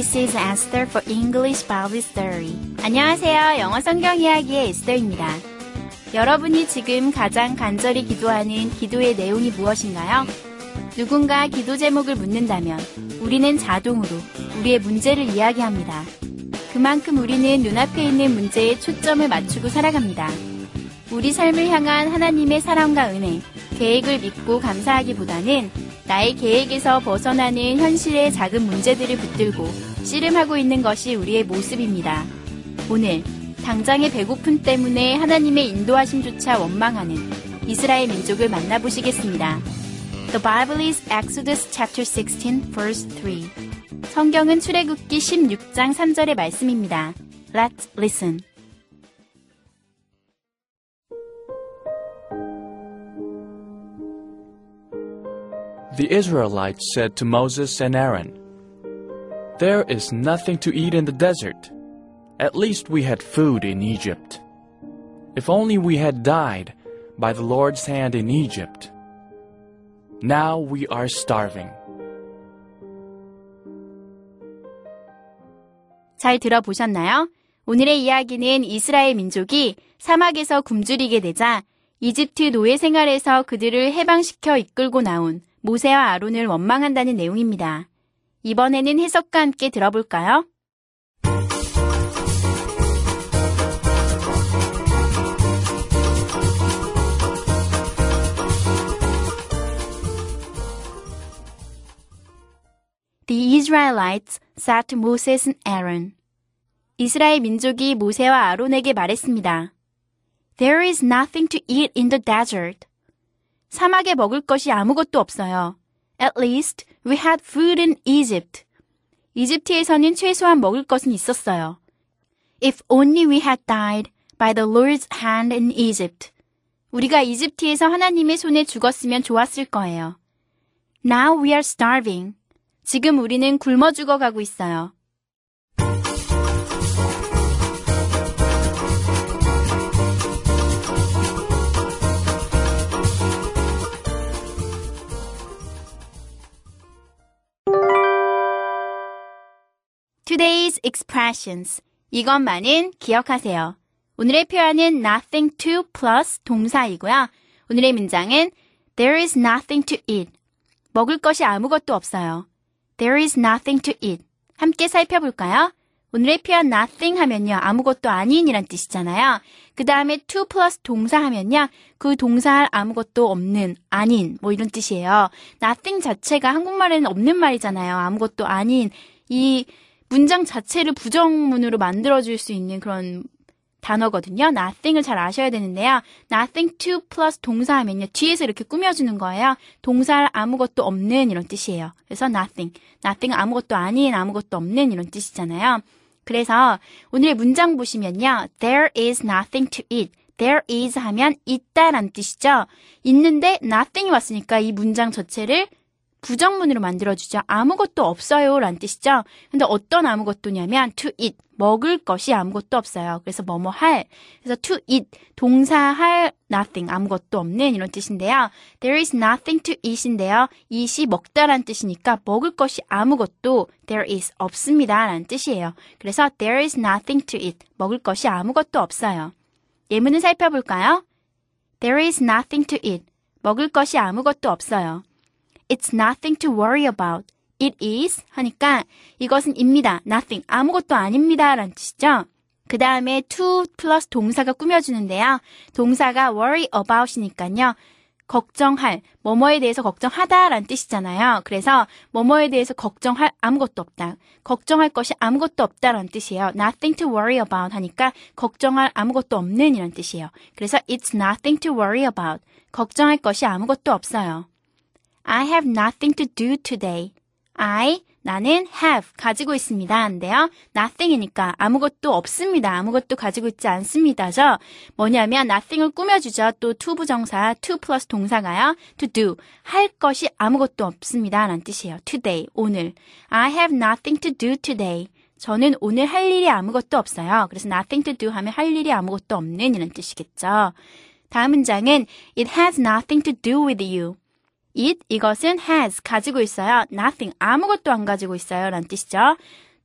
This is Esther for English Bible Story. 안녕하세요. 영어 성경 이야기의 에스더입니다. 여러분이 지금 가장 간절히 기도하는 기도의 내용이 무엇인가요? 누군가 기도 제목을 묻는다면 우리는 자동으로 우리의 문제를 이야기합니다. 그만큼 우리는 눈앞에 있는 문제에 초점을 맞추고 살아갑니다. 우리 삶을 향한 하나님의 사랑과 은혜, 계획을 믿고 감사하기보다는 나의 계획에서 벗어나는 현실의 작은 문제들을 붙들고 씨름하고 있는 것이 우리의 모습입니다. 오늘 당장의 배고픔 때문에 하나님의 인도하심조차 원망하는 이스라엘 민족을 만나보시겠습니다. The Bible is Exodus chapter 16 verse 3. 성경은 출애굽기 16장 3절의 말씀입니다. Let's listen. The Israelites said to Moses and Aaron, There is nothing to eat in the desert. At least we had food in Egypt. If only we had died by the Lord's hand in Egypt. Now we are starving. 잘 들어보셨나요? 오늘의 이야기는 이스라엘 민족이 사막에서 굶주리게 되자 이집트 노예 생활에서 그들을 해방시켜 이끌고 나온 모세와 아론을 원망한다는 내용입니다. 이번에는 해석과 함께 들어볼까요? The Israelites said to Moses and Aaron. 이스라엘 민족이 모세와 아론에게 말했습니다. There is nothing to eat in the desert. 사막에 먹을 것이 아무것도 없어요. At least we had food in Egypt. 이집트에서는 최소한 먹을 것은 있었어요. If only we had died by the Lord's hand in Egypt. 우리가 이집트에서 하나님의 손에 죽었으면 좋았을 거예요. Now we are starving. 지금 우리는 굶어 죽어가고 있어요. Today's expressions. 이것만은 기억하세요. 오늘의 표현은 nothing to plus 동사이고요. 오늘의 문장은 There is nothing to eat. 먹을 것이 아무것도 없어요. There is nothing to eat. 함께 살펴볼까요? 오늘의 표현 nothing 하면요. 아무것도 아닌이란 뜻이잖아요. 그 다음에 to plus 동사 하면요. 그 동사 아무것도 없는, 아닌, 뭐 이런 뜻이에요. nothing 자체가 한국말에는 없는 말이잖아요. 아무것도 아닌. 이 문장 자체를 부정문으로 만들어줄 수 있는 그런 단어거든요. nothing을 잘 아셔야 되는데요. nothing to plus 동사 하면요. 뒤에서 이렇게 꾸며주는 거예요. 동사 아무것도 없는 이런 뜻이에요. 그래서 nothing. nothing 아무것도 아닌 아무것도 없는 이런 뜻이잖아요. 그래서 오늘의 문장 보시면요. there is nothing to eat. there is 하면 있다라는 뜻이죠. 있는데 nothing이 왔으니까 이 문장 전체를 부정문으로 만들어주죠. 아무것도 없어요. 라는 뜻이죠. 근데 어떤 아무것도냐면 to eat. 먹을 것이 아무것도 없어요. 그래서 뭐뭐 할. 그래서 to eat. 동사 할 nothing. 아무것도 없는 이런 뜻인데요. There is nothing to eat인데요. eat이 먹다라는 뜻이니까 먹을 것이 아무것도 there is 없습니다. 라는 뜻이에요. 그래서 there is nothing to eat. 먹을 것이 아무것도 없어요. 예문을 살펴볼까요? There is nothing to eat. 먹을 것이 아무것도 없어요. It's nothing to worry about. It is 하니까 이것은 입니다. nothing 아무것도 아닙니다. 라는 뜻이죠. 그 다음에 to 플러스 동사가 꾸며주는데요. 동사가 worry about이니까요. 걱정할, 뭐뭐에 대해서 걱정하다라는 뜻이잖아요. 그래서 뭐뭐에 대해서 걱정할 아무것도 없다. 걱정할 것이 아무것도 없다라는 뜻이에요. nothing to worry about 하니까 걱정할 아무것도 없는 이런 뜻이에요. 그래서 it's nothing to worry about. 걱정할 것이 아무것도 없어요. I have nothing to do today. I 나는 have 가지고 있습니다. 인데요. nothing이니까 아무것도 없습니다. 아무것도 가지고 있지 않습니다죠. 뭐냐면 nothing을 꾸며주죠. 또 to 부정사 to 플러스 동사가요. to do 할 것이 아무것도 없습니다. 라는 뜻이에요. today 오늘 I have nothing to do today. 저는 오늘 할 일이 아무것도 없어요. 그래서 nothing to do 하면 할 일이 아무것도 없는 이런 뜻이겠죠. 다음 문장은 It has nothing to do with you. It 이것은 has 가지고 있어요. nothing 아무것도 안 가지고 있어요. 라는 뜻이죠.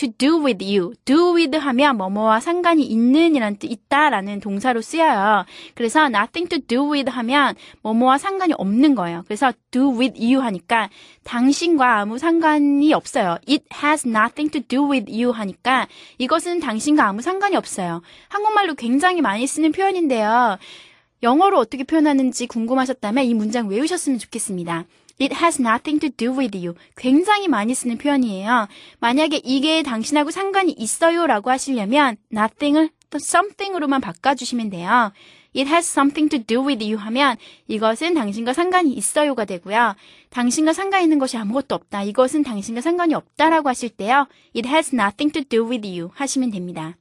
to do with you. do with 하면 뭐뭐와 상관이 있는 이란 뜻 있다라는 동사로 쓰여요. 그래서 nothing to do with 하면 뭐뭐와 상관이 없는 거예요. 그래서 do with you 하니까 당신과 아무 상관이 없어요. it has nothing to do with you 하니까 이것은 당신과 아무 상관이 없어요. 한국말로 굉장히 많이 쓰는 표현인데요. 영어로 어떻게 표현하는지 궁금하셨다면 이 문장 외우셨으면 좋겠습니다. It has nothing to do with you. 굉장히 많이 쓰는 표현이에요. 만약에 이게 당신하고 상관이 있어요 라고 하시려면 nothing을 또 something으로만 바꿔주시면 돼요. It has something to do with you 하면 이것은 당신과 상관이 있어요가 되고요. 당신과 상관 있는 것이 아무것도 없다. 이것은 당신과 상관이 없다라고 하실 때요. It has nothing to do with you 하시면 됩니다.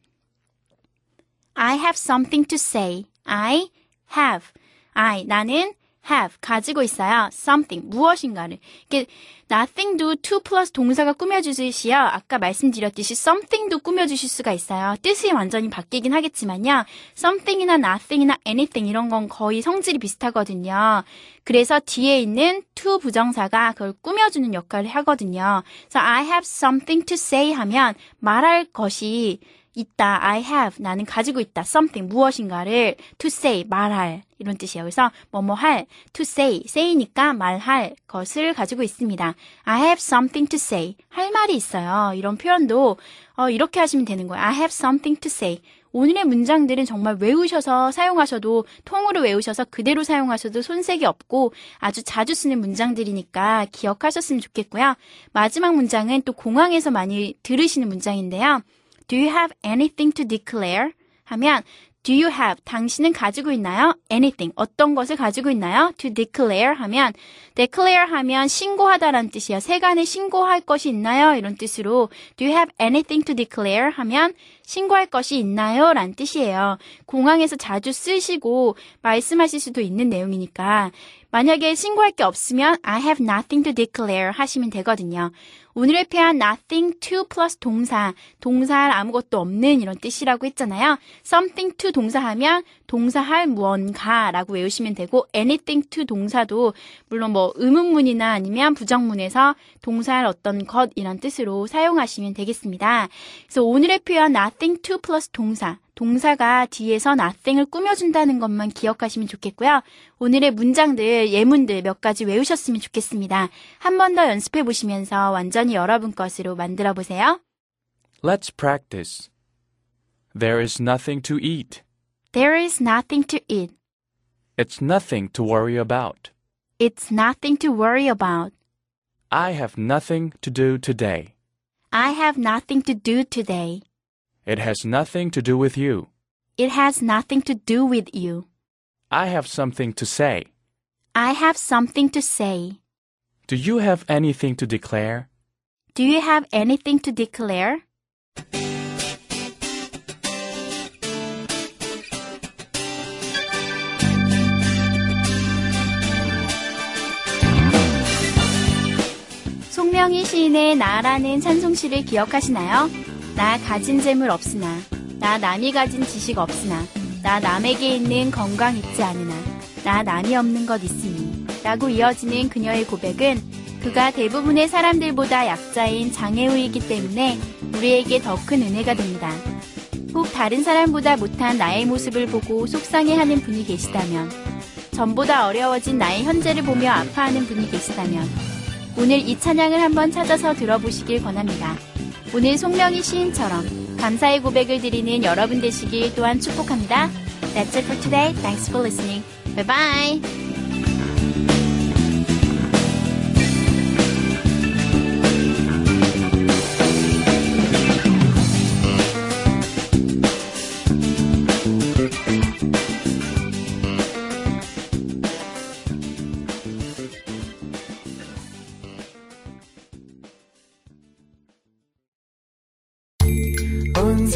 I have something to say. I have. I, 나는 have, 가지고 있어요. something, 무엇인가를. 이게 nothing도 to 플러스 동사가 꾸며주시요. 아까 말씀드렸듯이 something도 꾸며주실 수가 있어요. 뜻이 완전히 바뀌긴 하겠지만요. something이나 nothing이나 anything 이런 건 거의 성질이 비슷하거든요. 그래서 뒤에 있는 to 부정사가 그걸 꾸며주는 역할을 하거든요. 그래서 I have something to say 하면 말할 것이 있다. I have. 나는 가지고 있다. something. 무엇인가를 to say. 말할. 이런 뜻이에요. 그래서 뭐뭐 할. to say. say니까 말할 것을 가지고 있습니다. I have something to say. 할 말이 있어요. 이런 표현도 어, 이렇게 하시면 되는 거예요. I have something to say. 오늘의 문장들은 정말 외우셔서 사용하셔도 통으로 외우셔서 그대로 사용하셔도 손색이 없고 아주 자주 쓰는 문장들이니까 기억하셨으면 좋겠고요. 마지막 문장은 또 공항에서 많이 들으시는 문장인데요. Do you have anything to declare? 하면 Do you have? 당신은 가지고 있나요? Anything. 어떤 것을 가지고 있나요? To declare 하면 declare 하면 신고하다라는 뜻이에요. 세간에 신고할 것이 있나요? 이런 뜻으로 Do you have anything to declare? 하면 신고할 것이 있나요? 라는 뜻이에요. 공항에서 자주 쓰시고 말씀하실 수도 있는 내용이니까 만약에 신고할 게 없으면 I have nothing to declare 하시면 되거든요. 오늘의 표현 nothing to 플러스 동사, 동사할 아무것도 없는 이런 뜻이라고 했잖아요. something to 동사하면 동사할 무언가라고 외우시면 되고 anything to 동사도 물론 뭐 의문문이나 아니면 부정문에서 동사할 어떤 것이란 뜻으로 사용하시면 되겠습니다. 그래서 오늘의 표현 nothing to 플러스 동사, 동사가 뒤에서 nothing을 꾸며준다는 것만 기억하시면 좋겠고요. 오늘의 문장들, 예문들 몇 가지 외우셨으면 좋겠습니다. 한 번 더 연습해 보시면서 완전히 여러분 것으로 만들어 보세요. Let's practice. There is nothing to eat. There is nothing to eat. It's nothing to worry about. It's nothing to worry about. I have nothing to do today. I have nothing to do today. It has nothing to do with you. It has nothing to do with you. I have something to say. I have something to say. Do you have anything to declare? Do you have anything to declare? 송명희 시인의 나라는 찬송시를 기억하시나요? 나 가진 재물 없으나, 나 남이 가진 지식 없으나, 나 남에게 있는 건강 있지 않으나, 나 남이 없는 것 있으니. 라고 이어지는 그녀의 고백은 그가 대부분의 사람들보다 약자인 장애우이기 때문에 우리에게 더 큰 은혜가 됩니다. 혹 다른 사람보다 못한 나의 모습을 보고 속상해하는 분이 계시다면, 전보다 어려워진 나의 현재를 보며 아파하는 분이 계시다면, 오늘 이 찬양을 한번 찾아서 들어보시길 권합니다. 오늘 송명희 시인처럼 감사의 고백을 드리는 여러분 되시길 또한 축복합니다. That's it for today. Thanks for listening. Bye bye.